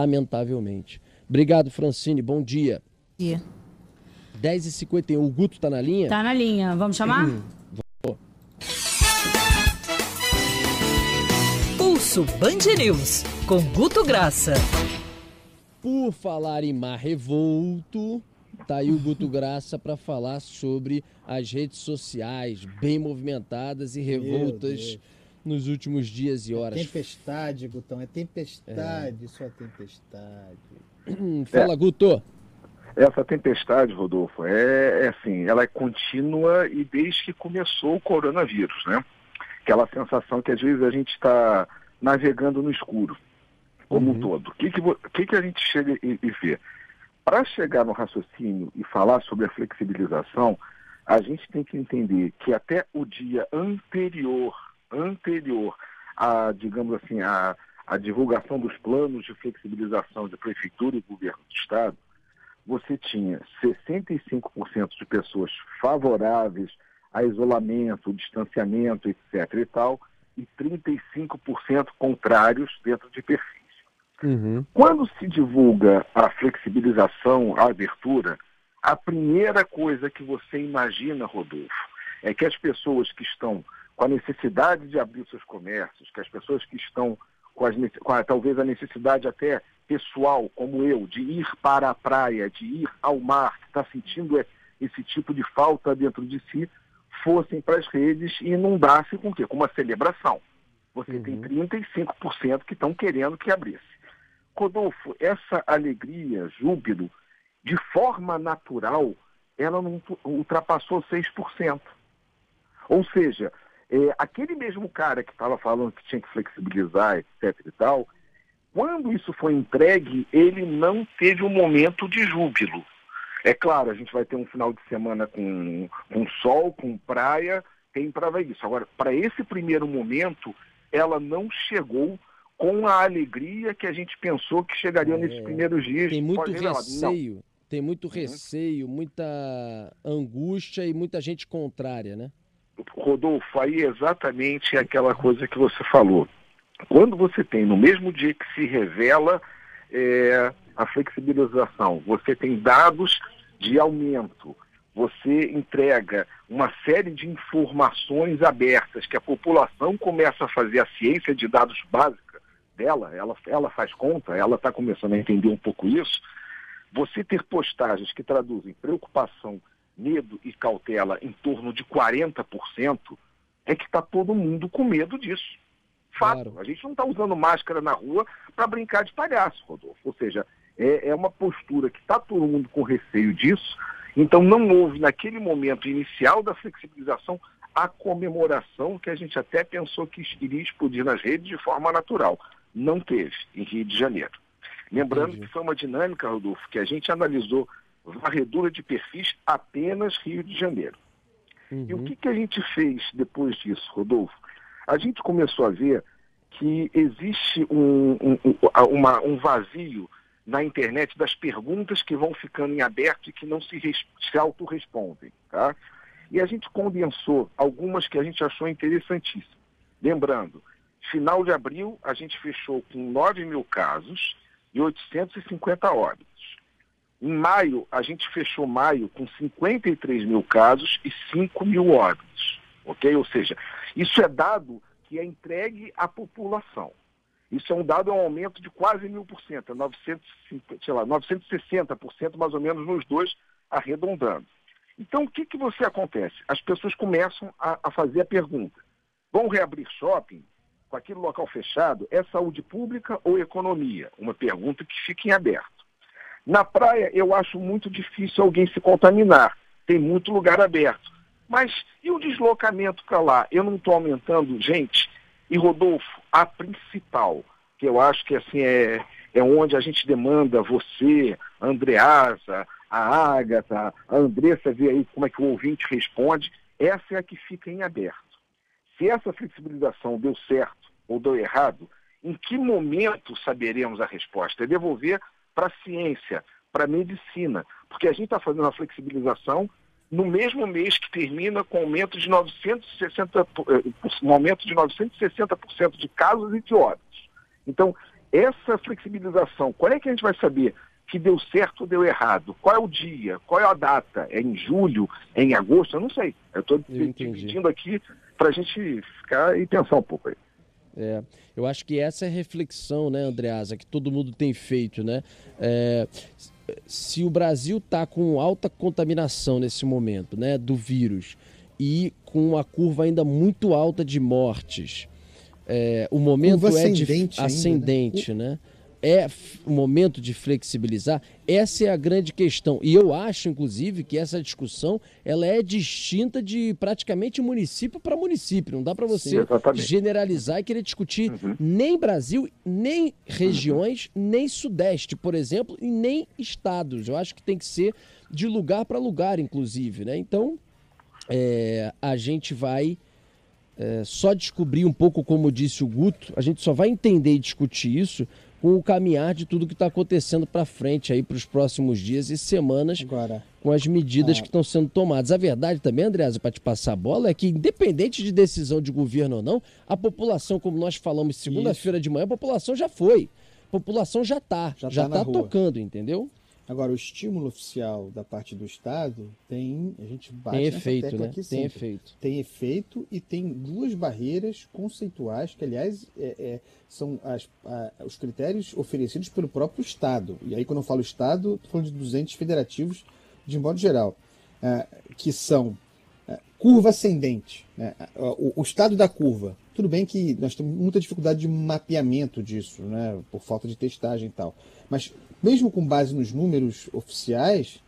lamentavelmente. Obrigado, Francine. Bom dia. Bom dia. 10h51. O Guto está na linha? Tá na linha. Vamos chamar? Pulso Band News, com Guto Graça. Por falar em mar revolto, tá aí o Guto Graça para falar sobre as redes sociais bem movimentadas e revoltas nos últimos dias e horas. É tempestade, Gutão, é tempestade, é. só tempestade. Fala, é. Guto. Essa tempestade, Rodolfo, é, é assim, ela é contínua e desde que começou o coronavírus, né? Aquela sensação que às vezes a gente está navegando no escuro, como uhum. um todo. O que, que, que, que a gente chega e, e vê? Para chegar no raciocínio e falar sobre a flexibilização, a gente tem que entender que até o dia anterior, anterior a, digamos assim, a, divulgação dos planos de flexibilização de prefeitura e governo do estado, você tinha 65% de pessoas favoráveis a isolamento, distanciamento, etc. e tal, e 35% contrários dentro de perfis. Uhum. Quando se divulga a flexibilização, a abertura, a primeira coisa que você imagina, Rodolfo, é que as pessoas que estão com a necessidade de abrir seus comércios, que as pessoas que estão com, as, com a, talvez a necessidade até pessoal, como eu, de ir para a praia, de ir ao mar, que está sentindo esse tipo de falta dentro de si, fossem para as redes e inundassem com o quê? Com uma celebração. Você uhum. tem 35% que estão querendo que abrisse. Rodolfo, essa alegria, júbilo, de forma natural, ela não ultrapassou 6%. Ou seja, é, aquele mesmo cara que estava falando que tinha que flexibilizar, etc e tal, quando isso foi entregue, ele não teve um momento de júbilo. É claro, a gente vai ter um final de semana com, com sol, com praia, tem para ver isso. Agora, para esse primeiro momento, ela não chegou com a alegria que a gente pensou que chegaria é, nesses primeiros dias. Tem muito receio, tem muito uhum. receio, muita angústia e muita gente contrária, né? Rodolfo, aí é exatamente aquela coisa que você falou. Quando você tem, no mesmo dia que se revela é, a flexibilização, você tem dados de aumento, você entrega uma série de informações abertas que a população começa a fazer a ciência de dados básica dela, ela, ela faz conta, ela está começando a entender um pouco isso. Você ter postagens que traduzem preocupação, medo e cautela em torno de 40%, é que está todo mundo com medo disso. Fato. Claro. A gente não está usando máscara na rua para brincar de palhaço, Rodolfo. Ou seja, é, é uma postura que está todo mundo com receio disso. Então não houve naquele momento inicial da flexibilização a comemoração que a gente até pensou que iria explodir nas redes de forma natural. Não teve em Rio de Janeiro. Lembrando Entendi. que foi uma dinâmica, Rodolfo, que a gente analisou varredura de perfis apenas Rio de Janeiro. Uhum. E o que, que a gente fez depois disso, Rodolfo? a gente começou a ver que existe um, um, uma, um vazio na internet das perguntas que vão ficando em aberto e que não se, se autorrespondem. Tá? E a gente condensou algumas que a gente achou interessantíssimas. Lembrando, final de abril a gente fechou com 9 mil casos e 850 óbitos. Em maio, a gente fechou maio com 53 mil casos e 5 mil óbitos. Ok? Ou seja, isso é dado que é entregue à população. Isso é um dado, é um aumento de quase mil por cento, 960% mais ou menos nos dois, arredondando. Então, o que, que você acontece? As pessoas começam a, a fazer a pergunta: vão reabrir shopping? Com aquele local fechado, é saúde pública ou economia? Uma pergunta que fica em aberto. Na praia, eu acho muito difícil alguém se contaminar. Tem muito lugar aberto. Mas e o deslocamento para lá? Eu não estou aumentando, gente. E Rodolfo, a principal, que eu acho que assim é, é onde a gente demanda você, a Andreasa, a Ágata, a Andressa, ver aí como é que o ouvinte responde, essa é a que fica em aberto. Se essa flexibilização deu certo ou deu errado, em que momento saberemos a resposta? É devolver para a ciência, para a medicina, porque a gente está fazendo a flexibilização no mesmo mês que termina com aumento de 960, eh, um aumento de 960% de casos e de óbitos. Então, essa flexibilização, qual é que a gente vai saber que deu certo ou deu errado? Qual é o dia? Qual é a data? É em julho? É em agosto? Eu não sei. Eu estou dividindo aqui para a gente ficar e pensar um pouco aí. É, eu acho que essa é a reflexão, né, Andreasa, que todo mundo tem feito, né? É, se o Brasil está com alta contaminação nesse momento, né, do vírus, e com uma curva ainda muito alta de mortes, é, o momento curva é ascendente, de, ascendente ainda, né? né? É o momento de flexibilizar? Essa é a grande questão. E eu acho, inclusive, que essa discussão ela é distinta de praticamente município para município. Não dá para você Sim, generalizar e querer discutir uhum. nem Brasil, nem regiões, uhum. nem Sudeste, por exemplo, e nem estados. Eu acho que tem que ser de lugar para lugar, inclusive. Né? Então, é, a gente vai. É, só descobrir um pouco, como disse o Guto, a gente só vai entender e discutir isso com o caminhar de tudo que está acontecendo para frente aí para os próximos dias e semanas Agora, com as medidas ah. que estão sendo tomadas. A verdade também, Andreasa, para te passar a bola, é que independente de decisão de governo ou não, a população, como nós falamos segunda-feira de manhã, a população já foi. A população já está, já está tá, tá tocando, entendeu? Agora, o estímulo oficial da parte do Estado tem, a gente bate tem efeito, né? Aqui tem efeito. Tem efeito e tem duas barreiras conceituais que, aliás, é, é, são as, a, os critérios oferecidos pelo próprio Estado. E aí, quando eu falo Estado, estou falando de 200 federativos de modo geral, é, que são curva ascendente, né? o, o estado da curva. Tudo bem que nós temos muita dificuldade de mapeamento disso, né? por falta de testagem e tal. Mas mesmo com base nos números oficiais,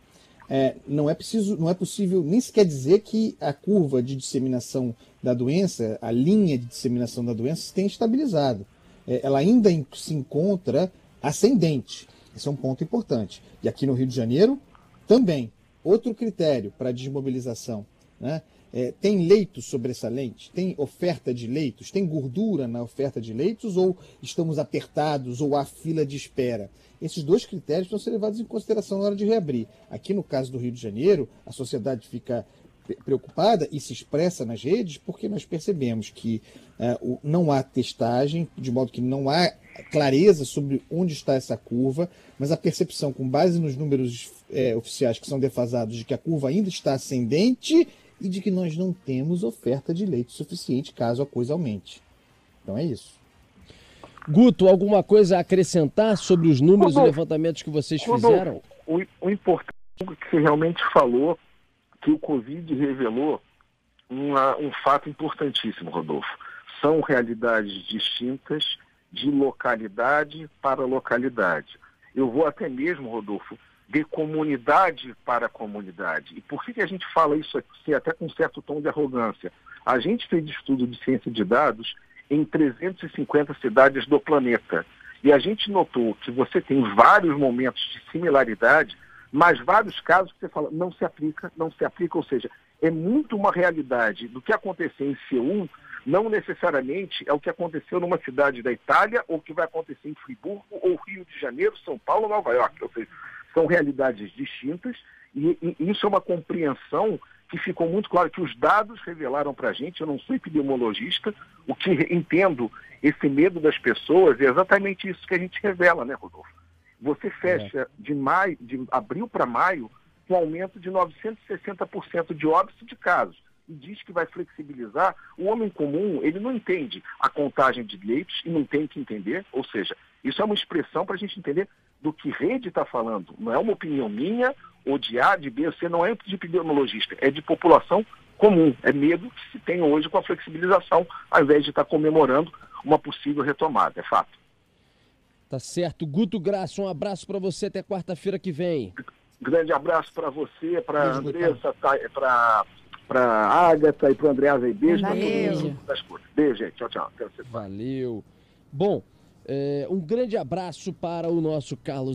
é, não é preciso, não é possível nem sequer dizer que a curva de disseminação da doença, a linha de disseminação da doença, se tem estabilizado. É, ela ainda se encontra ascendente. Esse é um ponto importante. E aqui no Rio de Janeiro, também. Outro critério para desmobilização. Né? É, tem leitos sobressalentes? Tem oferta de leitos? Tem gordura na oferta de leitos? Ou estamos apertados? Ou há fila de espera? Esses dois critérios vão ser levados em consideração na hora de reabrir. Aqui no caso do Rio de Janeiro, a sociedade fica preocupada e se expressa nas redes porque nós percebemos que é, não há testagem, de modo que não há clareza sobre onde está essa curva, mas a percepção, com base nos números é, oficiais que são defasados, de que a curva ainda está ascendente e de que nós não temos oferta de leite suficiente caso a coisa aumente. Então é isso. Guto, alguma coisa a acrescentar sobre os números e levantamentos que vocês fizeram? O, o importante é que você realmente falou que o Covid revelou uma, um fato importantíssimo, Rodolfo. São realidades distintas de localidade para localidade. Eu vou até mesmo, Rodolfo, de comunidade para comunidade. E por que, que a gente fala isso aqui até com um certo tom de arrogância? A gente fez estudo de ciência de dados em 350 cidades do planeta. E a gente notou que você tem vários momentos de similaridade, mas vários casos que você fala, não se aplica, não se aplica, ou seja, é muito uma realidade do que aconteceu em C1, não necessariamente é o que aconteceu numa cidade da Itália, ou que vai acontecer em Friburgo, ou Rio de Janeiro, São Paulo, Nova York. Ou seja, são realidades distintas e, e isso é uma compreensão que ficou muito claro que os dados revelaram para a gente, eu não sou epidemiologista, o que entendo esse medo das pessoas é exatamente isso que a gente revela, né, Rodolfo? Você fecha é. de maio, de abril para maio, com um aumento de 960% de óbitos de casos e diz que vai flexibilizar, o homem comum, ele não entende a contagem de leitos e não tem que entender, ou seja, isso é uma expressão para a gente entender do que rede está falando. Não é uma opinião minha, ou de A, de B, C, não é de epidemiologista, é de população comum. É medo que se tem hoje com a flexibilização, ao invés de estar tá comemorando uma possível retomada, é fato. Tá certo. Guto Graça, um abraço para você até quarta-feira que vem. Grande abraço para você, para a Andressa, para para Agatha e para o André Azei. Beijo. Beijo, gente. Tchau, tchau. Valeu. Bom, é, um grande abraço para o nosso Carlos